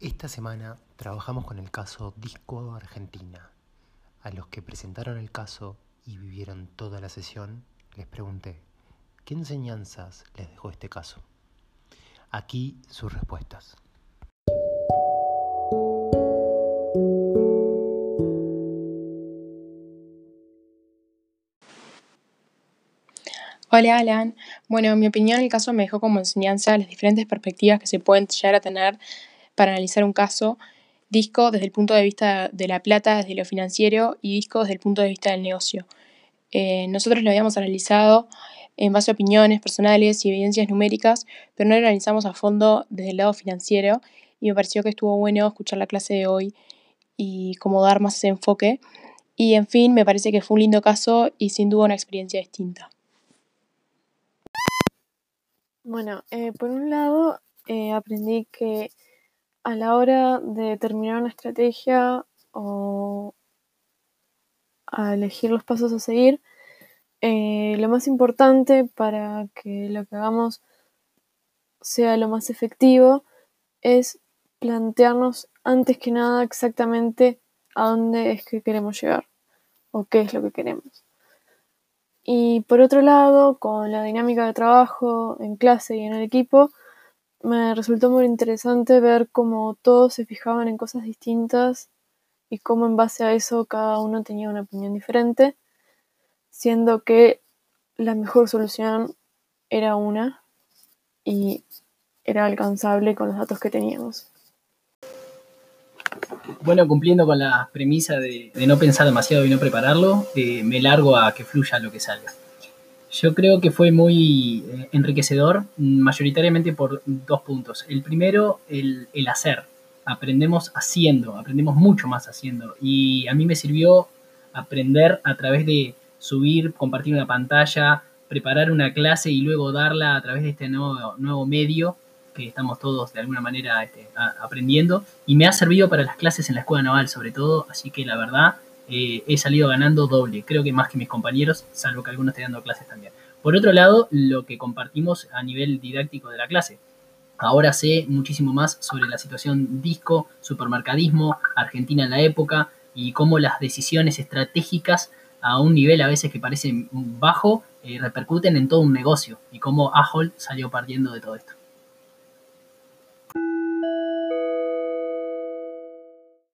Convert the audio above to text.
Esta semana trabajamos con el caso Disco Argentina. A los que presentaron el caso y vivieron toda la sesión, les pregunté, ¿qué enseñanzas les dejó este caso? Aquí sus respuestas. Hola Alan, bueno, en mi opinión el caso me dejó como enseñanza las diferentes perspectivas que se pueden llegar a tener para analizar un caso, disco desde el punto de vista de la plata, desde lo financiero, y disco desde el punto de vista del negocio. Eh, nosotros lo habíamos analizado en base a opiniones personales y evidencias numéricas, pero no lo analizamos a fondo desde el lado financiero y me pareció que estuvo bueno escuchar la clase de hoy y cómo dar más ese enfoque. Y en fin, me parece que fue un lindo caso y sin duda una experiencia distinta. Bueno, eh, por un lado, eh, aprendí que a la hora de determinar una estrategia o a elegir los pasos a seguir, eh, lo más importante para que lo que hagamos sea lo más efectivo es plantearnos antes que nada exactamente a dónde es que queremos llegar o qué es lo que queremos. Y por otro lado, con la dinámica de trabajo en clase y en el equipo, me resultó muy interesante ver cómo todos se fijaban en cosas distintas y cómo en base a eso cada uno tenía una opinión diferente, siendo que la mejor solución era una y era alcanzable con los datos que teníamos. Bueno, cumpliendo con la premisa de, no pensar demasiado y no prepararlo, eh, me largo a que fluya lo que salga. Yo creo que fue muy eh, enriquecedor, mayoritariamente por dos puntos. El primero, el, el, hacer. Aprendemos haciendo, aprendemos mucho más haciendo. Y a mí me sirvió aprender a través de subir, compartir una pantalla, preparar una clase y luego darla a través de este nuevo, nuevo medio que estamos todos de alguna manera este, aprendiendo y me ha servido para las clases en la escuela naval sobre todo, así que la verdad eh, he salido ganando doble, creo que más que mis compañeros, salvo que algunos estén dando clases también. Por otro lado, lo que compartimos a nivel didáctico de la clase. Ahora sé muchísimo más sobre la situación disco, supermercadismo, Argentina en la época y cómo las decisiones estratégicas a un nivel a veces que parece bajo eh, repercuten en todo un negocio y cómo Ahol salió partiendo de todo esto.